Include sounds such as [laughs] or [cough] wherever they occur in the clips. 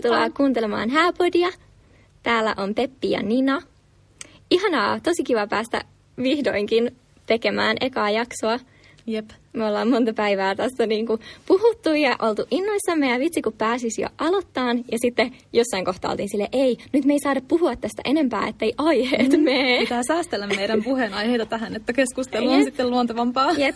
Tervetuloa Heippa. kuuntelemaan Hääpodia. Täällä on Peppi ja Nina. Ihanaa, tosi kiva päästä vihdoinkin tekemään ekaa jaksoa. Jep me ollaan monta päivää tästä niin kuin puhuttu ja oltu innoissamme ja vitsi kun pääsis jo aloittaa. Ja sitten jossain kohtaa oltiin sille ei, nyt me ei saada puhua tästä enempää, ettei aiheet mm, mene. Pitää säästellä meidän puheenaiheita tähän, että keskustelu on sitten luontevampaa. Jep.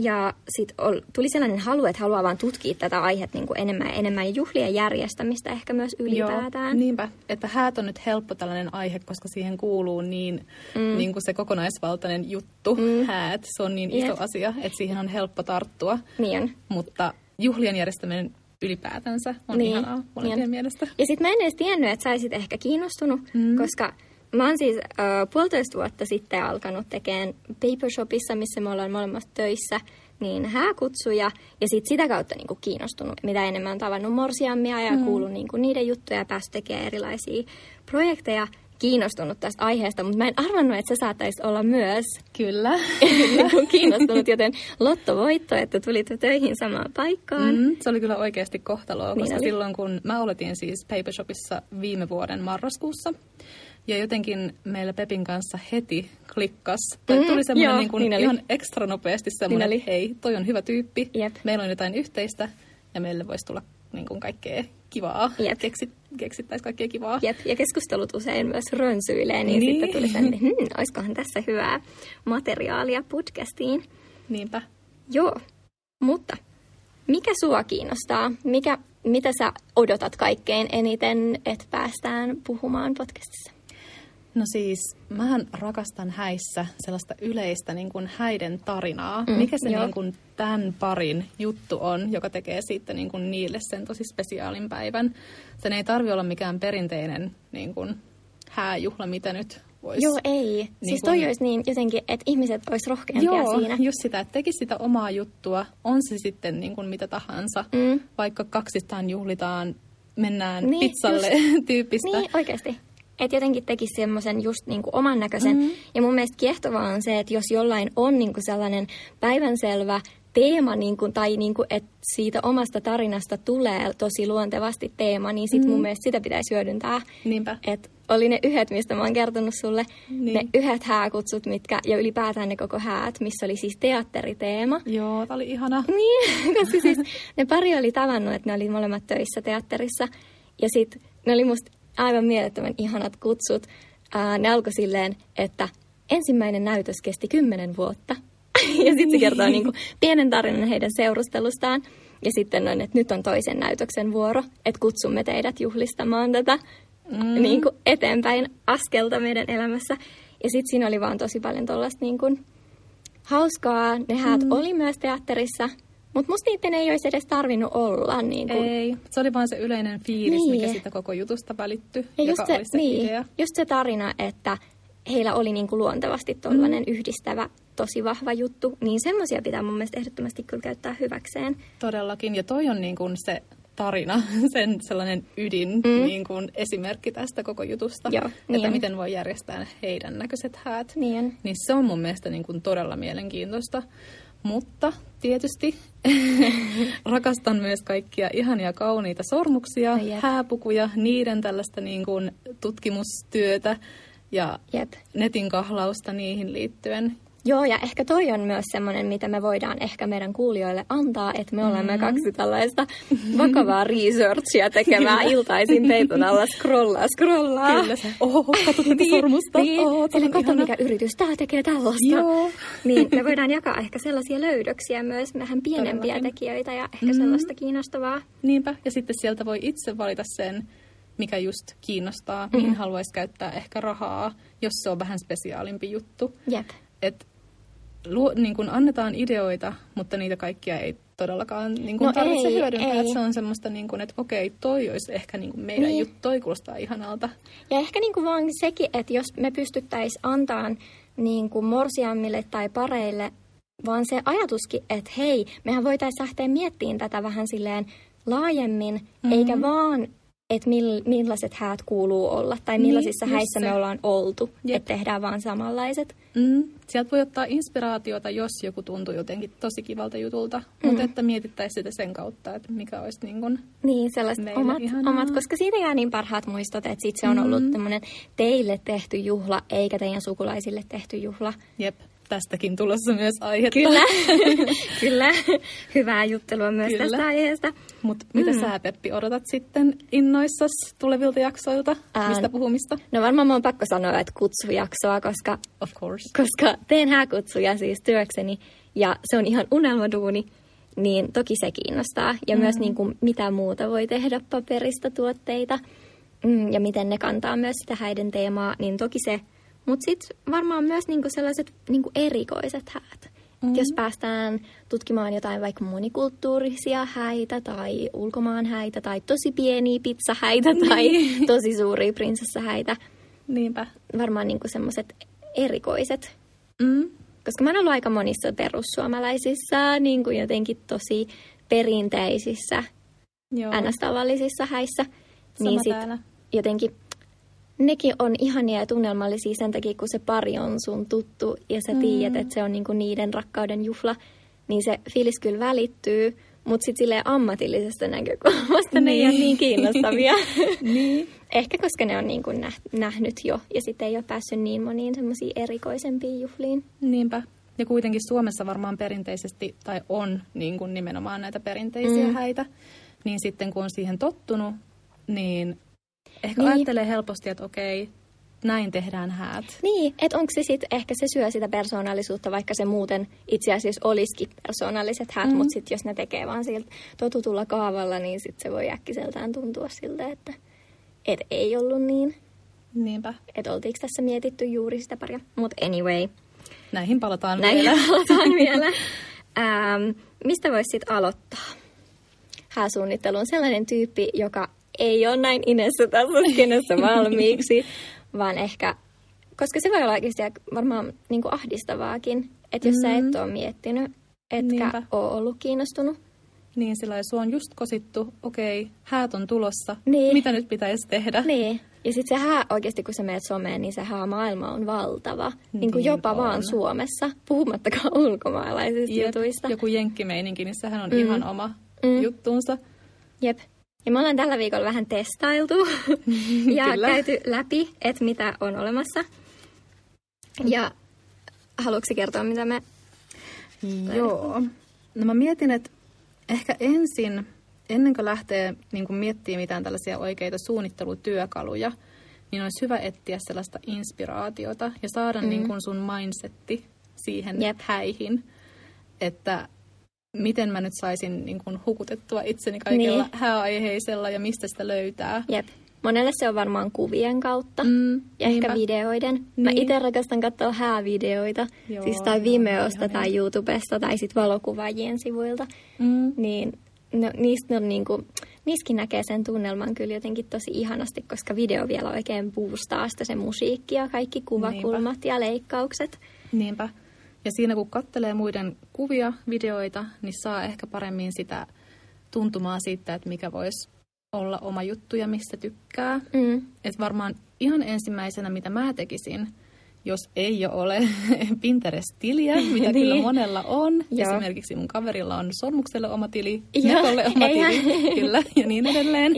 Ja sitten tuli sellainen halu, että haluaa vaan tutkia tätä aihetta niin kuin enemmän ja enemmän ja juhlien järjestämistä ehkä myös ylipäätään. Joo, niinpä, että häät on nyt helppo tällainen aihe, koska siihen kuuluu niin, mm. niin kuin se kokonaisvaltainen juttu, mm. häät. Se on niin iso Jep. asia, että siihen on helppo tarttua. Niin. Mutta juhlien järjestäminen ylipäätänsä on niin. ihanaa molempien niin. mielestä. Ja sitten mä en edes tiennyt, että sä olisit ehkä kiinnostunut, mm. koska mä oon siis uh, puolitoista vuotta sitten alkanut tekemään Paper Shopissa, missä me ollaan molemmat töissä, niin hääkutsuja ja sitten sitä kautta niinku kiinnostunut, mitä enemmän on tavannut morsiammia ja mm. kuullut niinku niiden juttuja ja päässyt tekemään erilaisia projekteja, kiinnostunut tästä aiheesta, mutta mä en arvannut, että se saattaisi olla myös Kyllä. [laughs] kiinnostunut, joten lottovoitto, että tulit töihin samaan paikkaan. Mm, se oli kyllä oikeasti kohtaloa, niin koska oli. silloin kun mä oletin siis Paper Shopissa viime vuoden marraskuussa, ja jotenkin meillä Pepin kanssa heti klikkas. Tai mm, tuli semmoinen joo, niin kuin niin ihan ekstra nopeasti semmoinen, niin hei, toi on hyvä tyyppi, Jep. meillä on jotain yhteistä ja meille voisi tulla niin kuin kaikkea kivaa. Jep. Keksit, keksittäisiin kaikkea kivaa. Jep. Ja keskustelut usein myös rönsyilee, niin, niin. sitten tuli sen, hmm, olisikohan tässä hyvää materiaalia podcastiin. Niinpä. Joo, mutta mikä sua kiinnostaa? Mikä, mitä sä odotat kaikkein eniten, että päästään puhumaan podcastissa? No siis, mähän rakastan häissä sellaista yleistä niin kuin häiden tarinaa. Mm, Mikä se niin kuin tämän parin juttu on, joka tekee siitä niin kuin niille sen tosi spesiaalin päivän. Sen ei tarvi olla mikään perinteinen niin kuin hääjuhla, mitä nyt voisi... Joo, ei. Niin siis toi kun... olisi niin jotenkin, että ihmiset olisi rohkeampia Joo, siinä. just sitä, että tekisi sitä omaa juttua, on se sitten niin kuin mitä tahansa. Mm. Vaikka kaksistaan juhlitaan, mennään niin, pizzalle just, [laughs] tyyppistä. Niin, oikeasti että jotenkin tekisi semmoisen just niin kuin oman näköisen. Mm-hmm. Ja mun mielestä kiehtovaa on se, että jos jollain on niin kuin sellainen päivänselvä teema, niin kuin, tai niin kuin, että siitä omasta tarinasta tulee tosi luontevasti teema, niin sit mm. mun mielestä sitä pitäisi hyödyntää. Niinpä. Et oli ne yhdet, mistä mä oon kertonut sulle, niin. ne yhdet hääkutsut, mitkä, ja ylipäätään ne koko häät, missä oli siis teatteriteema. Joo, tää oli ihana. Niin, [laughs] koska siis ne pari oli tavannut, että ne oli molemmat töissä teatterissa, ja sitten ne oli musta aivan mielettömän ihanat kutsut. Ää, ne alkoi silleen, että ensimmäinen näytös kesti kymmenen vuotta. [laughs] ja sitten se kertoo niin kuin, pienen tarinan heidän seurustelustaan. Ja sitten noin, että nyt on toisen näytöksen vuoro, että kutsumme teidät juhlistamaan tätä mm. niin kuin eteenpäin askelta meidän elämässä. Ja sitten siinä oli vaan tosi paljon tuollaista niin kuin, hauskaa. Ne häät mm. oli myös teatterissa, mutta musta niiden ei olisi edes tarvinnut olla. Niin kuin... Ei, se oli vaan se yleinen fiilis, niin. mikä siitä koko jutusta välittyi, ja just se, se niin, idea. Just se tarina, että heillä oli niin kuin luontevasti tuollainen mm. yhdistävä, tosi vahva juttu, niin semmoisia pitää mun mielestä ehdottomasti kyllä käyttää hyväkseen. Todellakin, ja toi on niin kuin se tarina, [laughs] sen sellainen ydin mm. niin kuin esimerkki tästä koko jutusta, Joo, että niin miten voi järjestää heidän näköiset häät. Niin, niin se on mun mielestä niin kuin todella mielenkiintoista. Mutta tietysti [laughs] rakastan myös kaikkia ihania kauniita sormuksia, no, hääpukuja, niiden tällaista niin kuin tutkimustyötä ja Jep. netin kahlausta niihin liittyen. Joo, ja ehkä toi on myös semmoinen, mitä me voidaan ehkä meidän kuulijoille antaa, että me olemme mm. kaksi tällaista vakavaa researchia tekemään iltaisin peiton alla scrollaa, scrollaa. Kyllä se, oho, katso tätä niin, sormusta. Niin, oh, Sillä katso, mikä yritys tämä tekee tällaista. Joo. Niin, me voidaan jakaa ehkä sellaisia löydöksiä myös vähän pienempiä Todellakin. tekijöitä ja ehkä mm. sellaista kiinnostavaa. Niinpä, ja sitten sieltä voi itse valita sen, mikä just kiinnostaa, mm. mihin haluaisi käyttää ehkä rahaa, jos se on vähän spesiaalimpi juttu. Jep. Et luo, niin kuin annetaan ideoita, mutta niitä kaikkia ei todellakaan niin kuin no tarvitse ei, hyödyntää. Ei. Että se on semmoista, niin kuin, että okei, toi olisi ehkä niin kuin meidän niin. juttu, toi kuulostaa ihanalta. Ja ehkä niin kuin vaan sekin, että jos me pystyttäisiin antaa niin kuin morsiammille tai pareille vaan se ajatuskin, että hei, mehän voitaisiin lähteä miettimään tätä vähän silleen laajemmin, mm-hmm. eikä vaan että mill, millaiset häät kuuluu olla tai millaisissa niin, häissä me ollaan oltu, että tehdään vaan samanlaiset. Mm. Sieltä voi ottaa inspiraatiota, jos joku tuntuu jotenkin tosi kivalta jutulta, mm. mutta että mietittäisiin sitä sen kautta, että mikä olisi niin kuin Niin, sellaiset omat, omat, koska siitä jää niin parhaat muistot, että sit se on ollut mm. teille tehty juhla, eikä teidän sukulaisille tehty juhla. Jep tästäkin tulossa myös aihetta. Kyllä, [laughs] kyllä. Hyvää juttelua myös kyllä. tästä aiheesta. Mutta mitä mm. sä, Peppi, odotat sitten innoissas tulevilta jaksoilta? Ään. Mistä puhumista? No varmaan mun on pakko sanoa, että kutsujaksoa, koska, of course. koska teen hääkutsuja siis työkseni ja se on ihan unelmaduuni, niin toki se kiinnostaa. Ja mm. myös niin kuin, mitä muuta voi tehdä paperista tuotteita mm, ja miten ne kantaa myös sitä häiden teemaa, niin toki se mutta sitten varmaan myös niinku sellaiset niinku erikoiset häät. Mm-hmm. Jos päästään tutkimaan jotain vaikka monikulttuurisia häitä tai ulkomaan häitä tai tosi pieniä pizzahäitä niin. tai tosi suuria prinsessahäitä. Niinpä. Varmaan niinku semmoiset erikoiset. Mm. Koska mä oon ollut aika monissa perussuomalaisissa, niin kuin jotenkin tosi perinteisissä, ns-tavallisissa häissä. Sama niin sit jotenkin nekin on ihania ja tunnelmallisia sen takia, kun se pari on sun tuttu ja sä mm. tiedät, että se on niinku niiden rakkauden juhla, niin se fiilis kyllä välittyy, mutta sitten silleen ammatillisesta näkökulmasta niin. ne ei ole niin, niin kiinnostavia. [laughs] niin. Ehkä koska ne on niin kuin nähnyt jo ja sitten ei ole päässyt niin moniin semmoisiin erikoisempiin juhliin. Niinpä. Ja kuitenkin Suomessa varmaan perinteisesti, tai on niin kuin nimenomaan näitä perinteisiä mm. häitä, niin sitten kun on siihen tottunut, niin Ehkä niin. ajattelee helposti, että okei, näin tehdään häät. Niin, että onko se sitten, ehkä se syö sitä persoonallisuutta, vaikka se muuten itse asiassa olisikin persoonalliset häät, mm. mutta sitten jos ne tekee vaan siltä totutulla kaavalla, niin sitten se voi äkkiseltään tuntua siltä, että et ei ollut niin. Niinpä. Että oltiinko tässä mietitty juuri sitä paria. Mutta anyway. Näihin palataan Näihin vielä. palataan [laughs] vielä. Ähm, mistä voisi sitten aloittaa? Hääsuunnittelu on sellainen tyyppi, joka ei ole näin inessä tässä skenessä [laughs] valmiiksi, vaan ehkä, koska se voi olla oikeasti varmaan niin kuin ahdistavaakin, että jos mm-hmm. sä et mm. ole miettinyt, etkä Niinpä. ole ollut kiinnostunut. Niin, sillä sua on just kosittu, okei, okay, häät on tulossa, niin. mitä nyt pitäisi tehdä? Niin, ja sitten se hää, oikeasti kun sä menet someen, niin se maailma on valtava. Niin, niin kuin jopa on. vaan Suomessa, puhumattakaan [laughs] ulkomaalaisista Jep, jutuista. Joku jenkkimeininki, niin sehän on mm. ihan oma mm. juttuunsa. Jep. Ja me ollaan tällä viikolla vähän testailtu [laughs] ja Kyllä. käyty läpi, että mitä on olemassa. Ja haluatko kertoa, mitä me... Joo. No mä mietin, että ehkä ensin, ennen kuin lähtee niin miettimään mitään tällaisia oikeita suunnittelutyökaluja, niin olisi hyvä etsiä sellaista inspiraatiota ja saada mm. niin kuin sun mindsetti siihen Jep. häihin. Että miten mä nyt saisin niin kuin, hukutettua itseni kaikilla niin. hääaiheisella ja mistä sitä löytää. Jep. Monelle se on varmaan kuvien kautta mm, ja niinpä. ehkä videoiden. Niin. Mä itse rakastan katsoa häävideoita, joo, siis tai Vimeosta joo, tai YouTubesta tai sitten valokuvaajien sivuilta. Mm. Niin no, niistä on niinku, niissäkin näkee sen tunnelman kyllä jotenkin tosi ihanasti, koska video vielä oikein boostaa sitä se musiikki ja kaikki kuvakulmat Niinpä. ja leikkaukset. Niinpä. Ja siinä kun katselee muiden kuvia, videoita, niin saa ehkä paremmin sitä tuntumaa siitä, että mikä voisi olla oma juttu ja mistä tykkää. Mm. Et varmaan ihan ensimmäisenä, mitä mä tekisin, jos ei jo ole [laughs] Pinterest-tiliä, [laughs] mitä niin. kyllä monella on. Joo. Esimerkiksi mun kaverilla on Sormukselle oma tili, Nekolle oma tili, [laughs] kyllä, ja niin edelleen.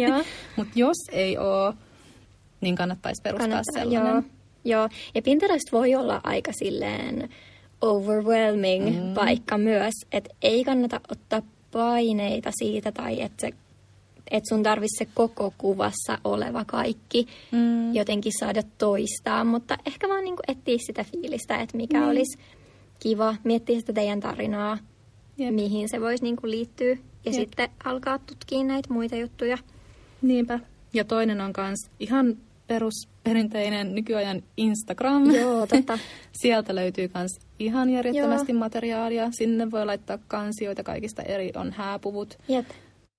Mutta jos ei ole, niin kannattaisi perustaa Kannattaa, sellainen. Joo. Joo, ja Pinterest voi olla aika silleen overwhelming mm. paikka myös, että ei kannata ottaa paineita siitä tai että se että sun tarvitsisi se koko kuvassa oleva kaikki mm. jotenkin saada toistaa, mutta ehkä vaan niin etsiä sitä fiilistä, että mikä mm. olisi kiva, miettiä sitä teidän tarinaa, Jep. mihin se voisi niin liittyä ja Jep. sitten alkaa tutkia näitä muita juttuja. Niinpä. Ja toinen on myös ihan perusperinteinen nykyajan Instagram. Joo, totta. [laughs] Sieltä löytyy myös ihan järjettömästi Joo. materiaalia. Sinne voi laittaa kansioita kaikista eri, on hääpuvut Jep.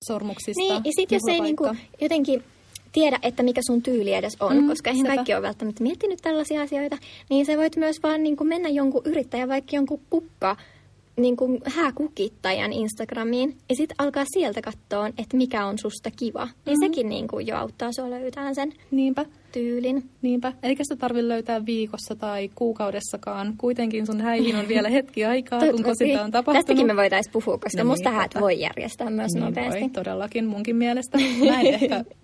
sormuksista. Niin, ja sitten jos ei niinku jotenkin tiedä, että mikä sun tyyli edes on, mm, koska eihän sepä. kaikki ole välttämättä miettinyt tällaisia asioita, niin sä voit myös vaan niin kuin mennä jonkun yrittäjän, vaikka jonkun kukka niin kuin hääkukittajan Instagramiin ja sitten alkaa sieltä katsoa, että mikä on susta kiva. Niin mm-hmm. sekin niin kuin jo auttaa sua löytämään sen Niinpä. tyylin. Niinpä. Eikä sitä tarvitse löytää viikossa tai kuukaudessakaan. Kuitenkin sun häihin on vielä hetki aikaa, kun sitä on tapahtunut. Tästäkin me voitaisiin puhua, koska no musta niin, häät voi järjestää myös niin nopeasti. Voi, todellakin munkin mielestä. Mä en ehkä [laughs]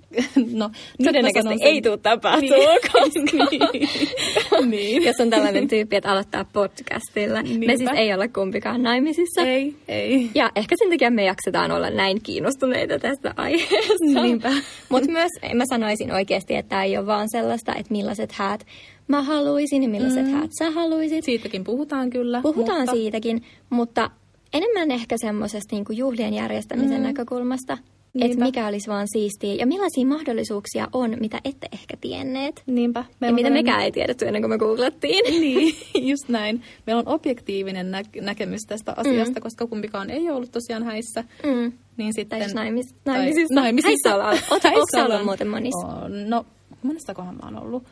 No, Todennäköisesti ei tule tapahtua, niin. koska niin. niin. jos on tällainen tyyppi, että aloittaa podcastilla. Niinpä. Me siis ei olla kumpikaan naimisissa. Ei, ei. Ja ehkä sen takia me jaksetaan olla näin kiinnostuneita tästä aiheesta. Niinpä. Mutta myös mä sanoisin oikeasti, että tämä ei ole vaan sellaista, että millaiset häät mä haluaisin ja millaiset mm. häät sä haluaisit. Siitäkin puhutaan kyllä. Puhutaan mutta... siitäkin, mutta enemmän ehkä semmoisesta niin juhlien järjestämisen mm. näkökulmasta. Että mikä olisi vaan siistiä ja millaisia mahdollisuuksia on, mitä ette ehkä tienneet. Niinpä. Meillä ja mitä mekään ei tiedetty ennen kuin me googlattiin. [laughs] Niin, just näin. Meillä on objektiivinen nä- näkemys tästä asiasta, mm. koska kumpikaan ei ollut tosiaan häissä. Mm. Niin sitten... Tai naimis, naimisissa. Tai, naimisissa. Häissä ollaan. Oletko ollut muuten monissa? On, no, monestakohan mä oon ollut?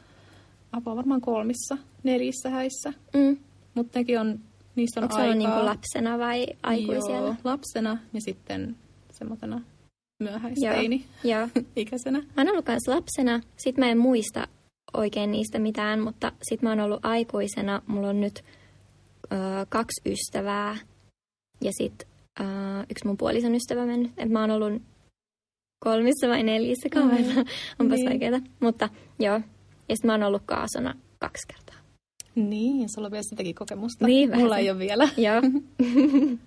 Apua varmaan kolmissa, neljässä häissä. Mm. Mutta nekin on, niistä on Onko aikaa. Onko niin lapsena vai aikuisena? Joo, lapsena ja sitten semmoisena myöhäisteini Joo. [laughs] ikäisenä. Mä oon ollut myös lapsena. Sitten mä en muista oikein niistä mitään, mutta sitten mä oon ollut aikuisena. Mulla on nyt ö, kaksi ystävää ja sitten yksi mun puolison ystävä mennyt. Et mä oon ollut kolmissa vai neljässä kaudella. Mm. [laughs] Onpas niin. vaikeaa. Mutta joo. Ja sitten mä oon ollut kaasona kaksi kertaa. Niin, sulla on vielä sitäkin kokemusta. Niin, Mulla ei ole vielä. Joo. [laughs]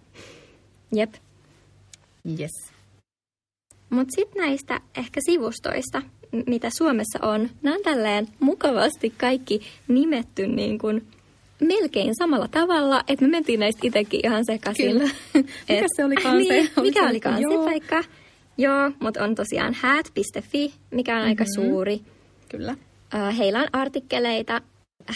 Jep. Yes. Mutta sitten näistä ehkä sivustoista, mitä Suomessa on, nämä on tälleen mukavasti kaikki nimetty niin kuin melkein samalla tavalla, että me mentiin näistä itsekin ihan sekaisin. Kyllä. [laughs] mikä se olikaan niin, se? Mikä olikaan se paikka? Joo, mutta on tosiaan häät.fi, mikä on mm-hmm. aika suuri. Kyllä. heillä on artikkeleita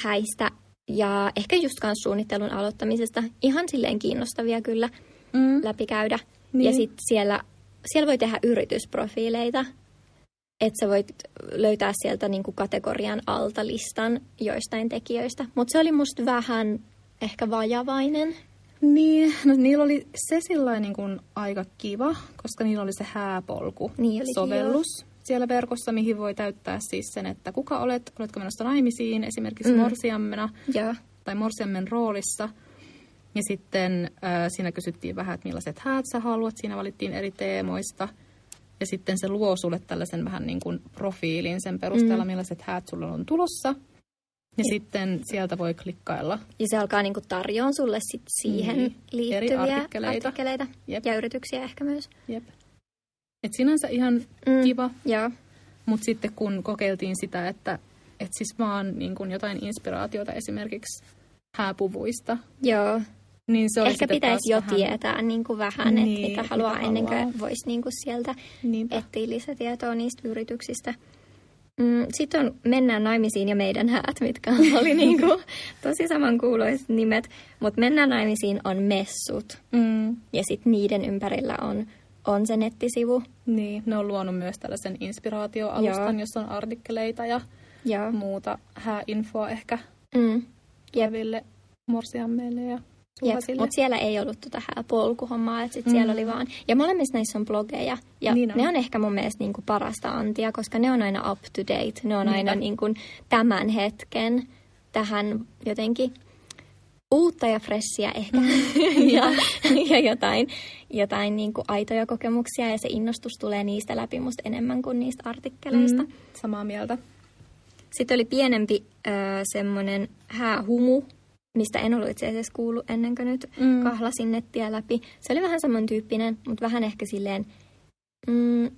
häistä ja ehkä just suunnittelun aloittamisesta ihan silleen kiinnostavia kyllä mm. läpikäydä. Niin. Ja sitten siellä siellä voi tehdä yritysprofiileita, että sä voit löytää sieltä niin kuin kategorian alta listan joistain tekijöistä. Mutta se oli musta vähän ehkä vajavainen. Niin, no niillä oli se sillä niin kuin aika kiva, koska niillä oli se hääpolku niin siellä verkossa, mihin voi täyttää siis sen, että kuka olet, oletko menossa naimisiin esimerkiksi mm. morsiammena ja. tai morsiammen roolissa – ja sitten äh, siinä kysyttiin vähän, että millaiset häät sä haluat. Siinä valittiin eri teemoista. Ja sitten se luo sulle tällaisen vähän niin kuin profiilin sen perusteella, mm. millaiset häät sulla on tulossa. Ja, ja sitten sieltä voi klikkailla. Ja se alkaa niin tarjoa sulle sit siihen niin. liittyviä eri artikkeleita, artikkeleita ja yrityksiä ehkä myös. Jep. Et sinänsä ihan mm. kiva. Joo. Mutta sitten kun kokeiltiin sitä, että et siis vaan niin jotain inspiraatiota esimerkiksi hääpuvuista. Joo. Niin se Ehkä pitäisi jo vähän... tietää niin kuin vähän, niin, että mitä haluaa mitä ennen kuin voisi niin kuin sieltä Niinpä. etsiä lisätietoa niistä yrityksistä. Mm, sitten on Mennään naimisiin ja meidän häät, mitkä oli [laughs] niin kuin tosi samankuuloiset nimet. Mutta Mennään naimisiin on messut mm. ja sitten niiden ympärillä on, on se nettisivu. Niin, ne on luonut myös tällaisen inspiraatioalustan, jossa on artikkeleita ja Joo. muuta hääinfoa ehkä mm. tuleville morsiammeille ja mutta siellä ei ollut tota polkuhommaa, että sit mm. siellä oli vaan... Ja molemmissa näissä on blogeja, ja niin on. ne on ehkä mun mielestä niinku parasta antia, koska ne on aina up to date, ne on Niinpä. aina niinku tämän hetken tähän jotenkin uutta ja fressiä ehkä mm. [laughs] ja, ja jotain, jotain niin kuin aitoja kokemuksia ja se innostus tulee niistä läpi musta enemmän kuin niistä artikkeleista. Mm, samaa mieltä. Sitten oli pienempi äh, semmoinen häähumu mistä en ollut itse asiassa kuullut ennen kuin nyt mm. kahlasin nettiä läpi. Se oli vähän samantyyppinen, mutta vähän ehkä silleen... Mm,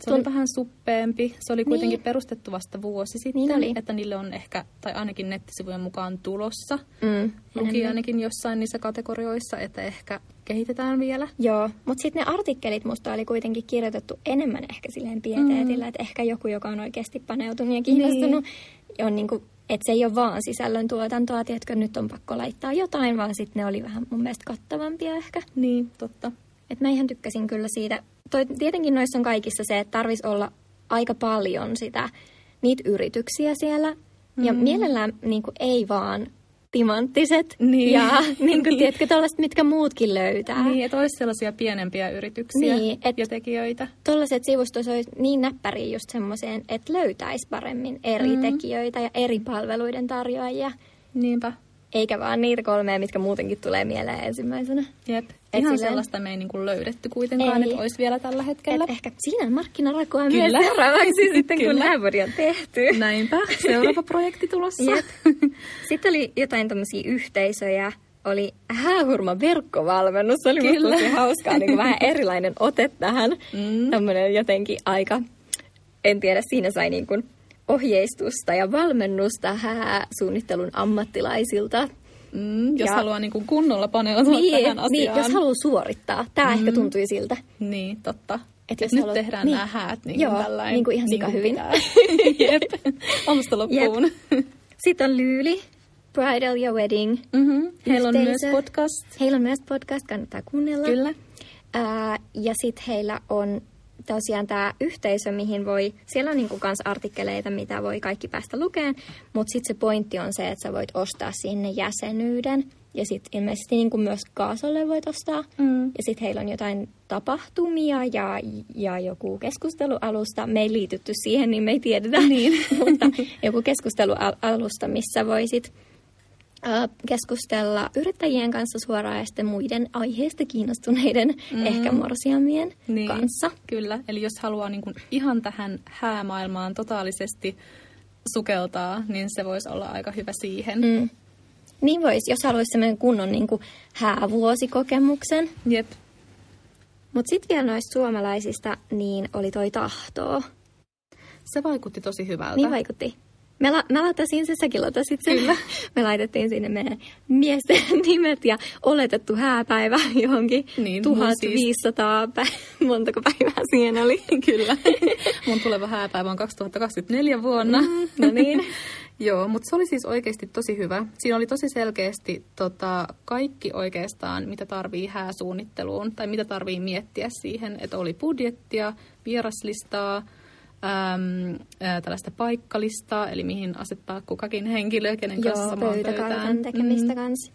se oli vähän suppeempi. Se oli kuitenkin niin. perustettu vasta vuosi sitten, niin oli. että niille on ehkä, tai ainakin nettisivujen mukaan tulossa. Mm, Luki ainakin jossain niissä kategorioissa, että ehkä kehitetään vielä. Joo, mutta sitten ne artikkelit musta oli kuitenkin kirjoitettu enemmän ehkä silleen pieteetillä, mm. että ehkä joku, joka on oikeasti paneutunut ja kiinnostunut, niin. on niinku että se ei ole vaan sisällön tuotantoa, tiedätkö, nyt on pakko laittaa jotain, vaan sitten ne oli vähän mun mielestä kattavampia ehkä. Niin, totta. Et mä ihan tykkäsin kyllä siitä. Toi, tietenkin noissa on kaikissa se, että tarvitsisi olla aika paljon sitä, niitä yrityksiä siellä. Mm. Ja mielellään niin kuin, ei vaan timanttiset niin. ja [laughs] niin kuin, tiedätkö, tällaiset, mitkä muutkin löytää. Niin, että olisi sellaisia pienempiä yrityksiä niin, et ja tekijöitä. Tuollaiset sivustot olisi niin näppäriä just semmoiseen, että löytäisi paremmin eri mm. tekijöitä ja eri palveluiden tarjoajia. Niinpä. Eikä vaan niitä kolmea, mitkä muutenkin tulee mieleen ensimmäisenä. Jep. Et Ihan silleen... sellaista me ei niinku löydetty kuitenkaan, että olisi vielä tällä hetkellä. Et ehkä siinä markkinarakoa myös seuraavaksi [laughs] sitten, kun Läävori on tehty. Näinpä. Seuraava projekti tulossa. Jep. Sitten oli jotain tämmöisiä yhteisöjä. Oli häähurma verkkovalmennus. Se oli Kyllä. tosi hauskaa, niin kuin vähän [laughs] erilainen ote tähän. Mm. Tämmöinen jotenkin aika, en tiedä, siinä sai niin kuin ohjeistusta ja valmennusta hääsuunnittelun ammattilaisilta. Mm, jos ja, haluaa niin kuin kunnolla paneutua niin, tähän asiaan. Niin, jos haluaa suorittaa. Tämä mm. ehkä tuntui siltä. Niin, totta. Et jos nyt haluat, tehdään niin, nämä häät niin Joo, tällainen, niin kuin ihan niin hyvin. [laughs] Jep, alusta loppuun. Jep. Sitten on Lyyli, Bridal ja Wedding. Mm-hmm. Heillä on myös podcast. Heillä on myös podcast, kannattaa kuunnella. Kyllä. Uh, ja sitten heillä on tosiaan tämä yhteisö, mihin voi, siellä on niinku kans artikkeleita, mitä voi kaikki päästä lukeen, mutta sitten se pointti on se, että sä voit ostaa sinne jäsenyyden. Ja sitten ilmeisesti niinku myös Kaasolle voit ostaa. Mm. Ja sitten heillä on jotain tapahtumia ja, ja joku keskustelualusta. Me ei liitytty siihen, niin me ei tiedetä. Niin. [laughs] mutta joku keskustelualusta, missä voisit keskustella yrittäjien kanssa suoraan ja sitten muiden aiheesta kiinnostuneiden mm. ehkä morsiamien niin, kanssa. Kyllä, eli jos haluaa niin kuin ihan tähän häämaailmaan totaalisesti sukeltaa, niin se voisi olla aika hyvä siihen. Mm. Niin voisi, jos haluaisi sellainen kunnon niin kuin häävuosikokemuksen. Jep. Mutta sitten vielä noista suomalaisista, niin oli toi tahtoo. Se vaikutti tosi hyvältä. Niin vaikutti. Me, la, mä latasin se, säkin latasit sen. Kyllä. [laughs] Me laitettiin sinne meidän miesten [laughs] nimet ja oletettu hääpäivä johonkin niin, 1500 siis... päivää. Montako päivää siinä oli? [laughs] Kyllä. Mun tuleva hääpäivä on 2024 vuonna. Mm, no niin. Joo, mutta se oli siis oikeasti tosi hyvä. Siinä oli tosi selkeästi tota, kaikki oikeastaan, mitä tarvii hääsuunnitteluun tai mitä tarvii miettiä siihen, että oli budjettia, vieraslistaa, äm, ä, tällaista paikkalistaa, eli mihin asettaa kukakin henkilö, kenen Joo, kanssa samaan pöytään. tekemistä mm. kanssa.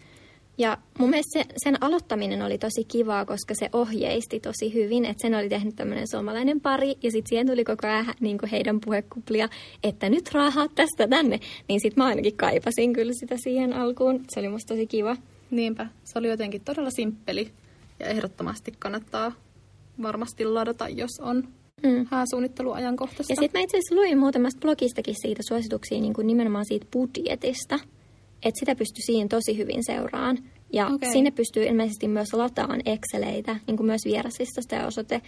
Ja mun mielestä se, sen aloittaminen oli tosi kivaa, koska se ohjeisti tosi hyvin, että sen oli tehnyt tämmöinen suomalainen pari, ja sitten siihen tuli koko ajan niin heidän puhekuplia, että nyt rahat tästä tänne. Niin sitten mä ainakin kaipasin kyllä sitä siihen alkuun. Se oli musta tosi kiva. Niinpä, se oli jotenkin todella simppeli, ja ehdottomasti kannattaa varmasti ladata, jos on mm. hääsuunnitteluajankohtaista. Ja sitten mä itse asiassa luin muutamasta blogistakin siitä suosituksia niin kuin nimenomaan siitä budjetista. Että sitä pystyy siihen tosi hyvin seuraan. Ja okay. sinne pystyy ilmeisesti myös lataamaan Exceleitä, niin kuin myös vierasista ja osoite,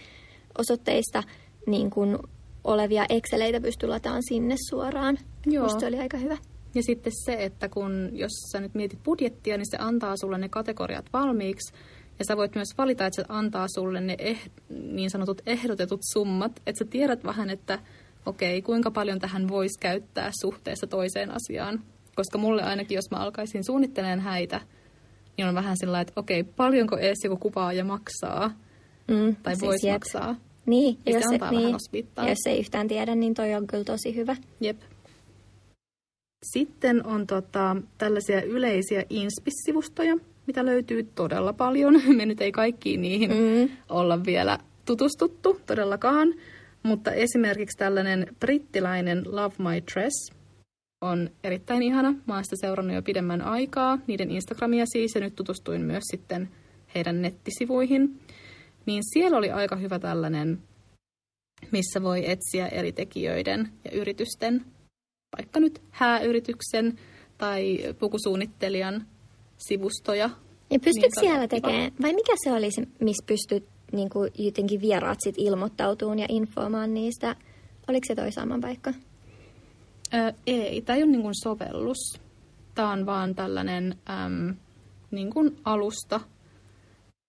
osoitteista niin kuin olevia Exceleitä pystyy lataamaan sinne suoraan. Joo. Musta se oli aika hyvä. Ja sitten se, että kun jos sä nyt mietit budjettia, niin se antaa sulle ne kategoriat valmiiksi. Ja sä voit myös valita, että se antaa sulle ne eh, niin sanotut ehdotetut summat, että sä tiedät vähän, että okei, okay, kuinka paljon tähän voisi käyttää suhteessa toiseen asiaan. Koska mulle ainakin, jos mä alkaisin suunnittelemaan häitä, niin on vähän sillä että okei, okay, paljonko edes joku kuvaaja maksaa, mm, tai siis voisi maksaa. Niin, ja jos, se antaa niin, ja jos ei yhtään tiedä, niin toi on kyllä tosi hyvä. Jep. Sitten on tota, tällaisia yleisiä inspissivustoja, mitä löytyy todella paljon. [laughs] Me nyt ei kaikkiin niihin mm. olla vielä tutustuttu todellakaan. Mutta esimerkiksi tällainen brittiläinen Love My Dress on erittäin ihana. Mä oon sitä seurannut jo pidemmän aikaa, niiden Instagramia siis, ja nyt tutustuin myös sitten heidän nettisivuihin. Niin siellä oli aika hyvä tällainen, missä voi etsiä eri tekijöiden ja yritysten, vaikka nyt hääyrityksen tai pukusuunnittelijan sivustoja. Ja pystytkö niin siellä tekemään, vai mikä se oli se, missä pystyt niin kuin jotenkin vieraat sit ilmoittautumaan ja informaan niistä? Oliko se toi sama paikka? Ö, ei, tämä ei ole niin kuin sovellus. Tämä on vaan tällainen äm, niin kuin alusta,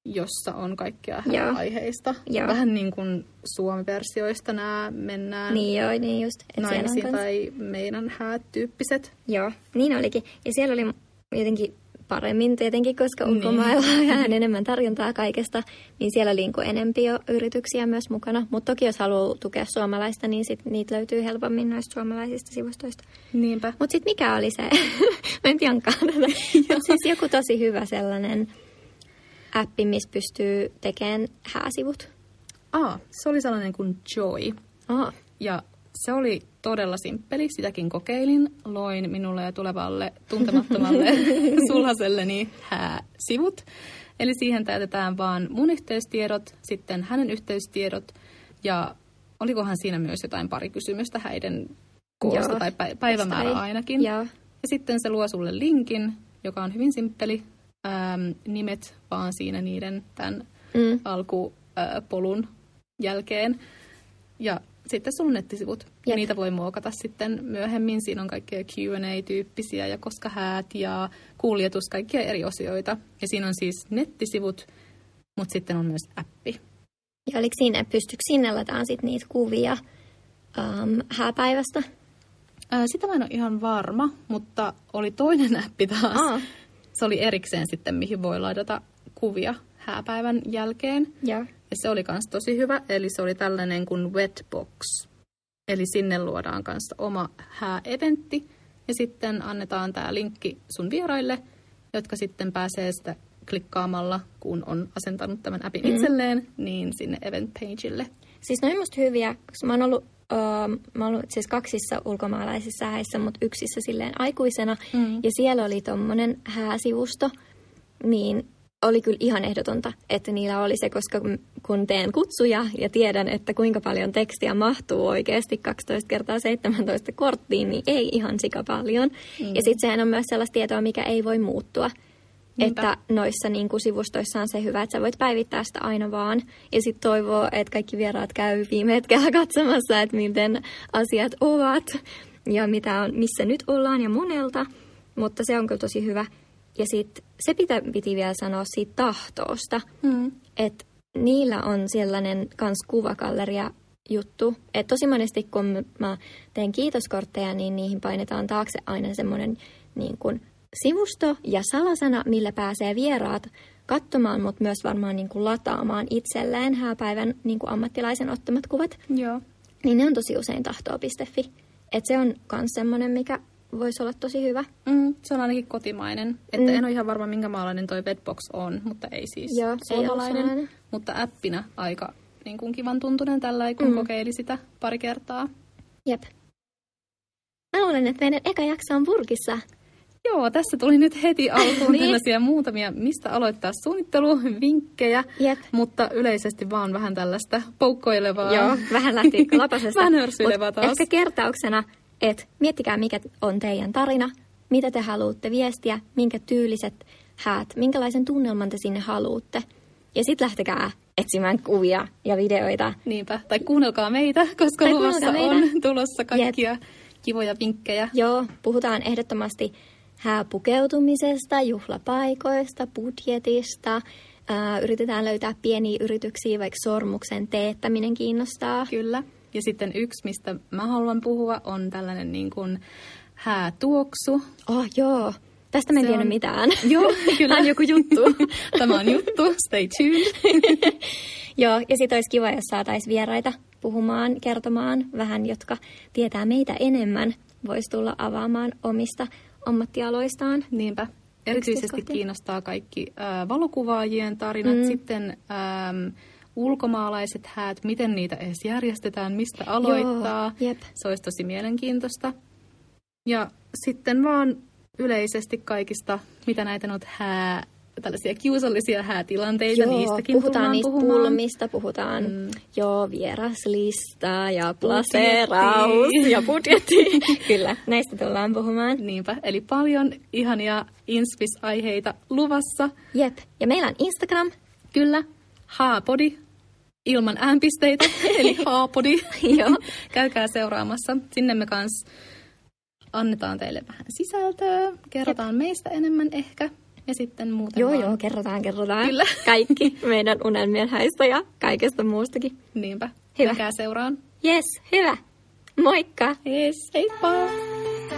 jossa on kaikkea joo. aiheista. Joo. Vähän niin kuin Suomi-versioista nämä mennään niin joo, niin just, naimisiin tai meidän häät tyyppiset. Joo, niin olikin. Ja siellä oli jotenkin paremmin tietenkin, koska niin. ulkomailla niin. on enemmän tarjontaa kaikesta, niin siellä liikkuu enemmän jo yrityksiä myös mukana. Mutta toki jos haluaa tukea suomalaista, niin sit niitä löytyy helpommin noista suomalaisista sivustoista. Niinpä. Mutta sitten mikä oli se, [laughs] mä en tiedäkään [laughs] Mutta siis joku tosi hyvä sellainen appi, missä pystyy tekemään hääsivut. Aa, se oli sellainen kuin Joy. Aa. Ja se oli todella simppeli, sitäkin kokeilin. Loin minulle ja tulevalle tuntemattomalle [laughs] sulhaselleni sivut. Eli siihen täytetään vaan mun yhteystiedot, sitten hänen yhteystiedot ja olikohan siinä myös jotain pari kysymystä häiden koosta Joo, tai päivämäärä ainakin. Joo. Ja sitten se luo sulle linkin, joka on hyvin simppeli. Ähm, nimet vaan siinä niiden tämän mm. alkupolun jälkeen. Ja sitten sun nettisivut. Ja niitä voi muokata sitten myöhemmin. Siinä on kaikkea Q&A-tyyppisiä ja koska häät ja kuljetus, kaikkia eri osioita. Ja siinä on siis nettisivut, mutta sitten on myös appi. Ja oliko siinä, pystyykö sinne lataan sitten niitä kuvia um, hääpäivästä? Ää, sitä mä en ole ihan varma, mutta oli toinen appi taas. Aa. Se oli erikseen sitten, mihin voi ladata kuvia hääpäivän jälkeen. Ja, ja se oli myös tosi hyvä, eli se oli tällainen kuin Wetbox. Eli sinne luodaan kanssa oma hää-eventti ja sitten annetaan tämä linkki sun vieraille, jotka sitten pääsee sitä klikkaamalla, kun on asentanut tämän appin mm. itselleen, niin sinne event pageille. Siis noin musta hyviä, koska mä oon ollut, uh, mä oon ollut siis kaksissa ulkomaalaisissa häissä, mutta yksissä silleen aikuisena, mm. ja siellä oli tommonen hääsivusto, niin oli kyllä ihan ehdotonta, että niillä oli se, koska kun teen kutsuja ja tiedän, että kuinka paljon tekstiä mahtuu oikeasti 12 kertaa 17 korttiin, niin ei ihan sika paljon. Mm. Ja sitten sehän on myös sellaista tietoa, mikä ei voi muuttua. Niinpä. Että noissa niin kuin sivustoissa on se hyvä, että sä voit päivittää sitä aina vaan. Ja sitten toivoo, että kaikki vieraat käy viime hetkellä [laughs] katsomassa, että miten asiat ovat ja mitä on, missä nyt ollaan ja monelta. Mutta se on kyllä tosi hyvä. Ja sitten se pitä, piti vielä sanoa siitä tahtoosta, mm. että niillä on sellainen kans kuvakalleria juttu. Että tosi monesti kun mä teen kiitoskortteja, niin niihin painetaan taakse aina semmoinen niin kuin sivusto ja salasana, millä pääsee vieraat katsomaan, mutta myös varmaan niin kuin lataamaan itselleen hääpäivän niin kuin ammattilaisen ottamat kuvat. Joo. Niin ne on tosi usein tahtoo.fi. Että se on myös semmoinen, mikä voisi olla tosi hyvä. Mm, se on ainakin kotimainen. Että mm. en ole ihan varma, minkä maalainen toi Bedbox on, mutta ei siis Joo, suomalainen. Mutta appina aika niin kuin kivan tuntunen tällä, kun mm. kokeili sitä pari kertaa. Jep. Mä luulen, että meidän eka jakso on purkissa. Joo, tässä tuli nyt heti alkuun [laughs] niin. tällaisia muutamia, mistä aloittaa suunnittelu, vinkkejä, Jep. mutta yleisesti vaan vähän tällaista poukkoilevaa. Joo, vähän lähti [laughs] lapasesta. vähän hörsyilevää taas. Ehkä kertauksena että miettikää mikä on teidän tarina, mitä te haluatte viestiä, minkä tyyliset häät, minkälaisen tunnelman te sinne haluatte. Ja sitten lähtekää etsimään kuvia ja videoita. Niinpä, tai kuunnelkaa meitä, koska tai luvassa meitä. on tulossa kaikkia Jep. kivoja vinkkejä. Joo, puhutaan ehdottomasti hääpukeutumisesta, juhlapaikoista, budjetista. Ää, yritetään löytää pieniä yrityksiä, vaikka sormuksen teettäminen kiinnostaa. Kyllä. Ja sitten yksi, mistä mä haluan puhua, on tällainen niin kuin häätuoksu. Oh, joo. Tästä mä en tiedä on... mitään. [laughs] Joo, kyllä. on joku juttu. [laughs] Tämä on juttu, stay tuned. [laughs] joo, ja sitten olisi kiva, jos saataisiin vieraita puhumaan, kertomaan vähän, jotka tietää meitä enemmän. Voisi tulla avaamaan omista ammattialoistaan. Niinpä. Erityisesti kiinnostaa kaikki äh, valokuvaajien tarinat. Mm. Sitten... Ähm, ulkomaalaiset häät, miten niitä edes järjestetään, mistä aloittaa. Joo, jep. Se olisi tosi mielenkiintoista. Ja sitten vaan yleisesti kaikista, mitä näitä nyt hää, tällaisia kiusallisia häätilanteita, joo, niistäkin puhutaan niistä puhumaan. pulmista, puhutaan mm. joo, vieraslista ja plaseraus ja budjetti. [laughs] Kyllä, näistä tullaan puhumaan. Niinpä, eli paljon ihania inspisaiheita luvassa. Jep, ja meillä on Instagram. Kyllä, haapodi ilman äänpisteitä, [laughs] eli haapodi. [laughs] Joo. Käykää seuraamassa. Sinne me kans annetaan teille vähän sisältöä, kerrotaan Jep. meistä enemmän ehkä. Ja sitten muuten Joo, vaan... joo, kerrotaan, kerrotaan. Kyllä. [laughs] Kaikki meidän unelmien häistä ja kaikesta muustakin. Niinpä. Hyvä. Käykää seuraan. Yes, hyvä. Moikka. Yes, heippa. Bye.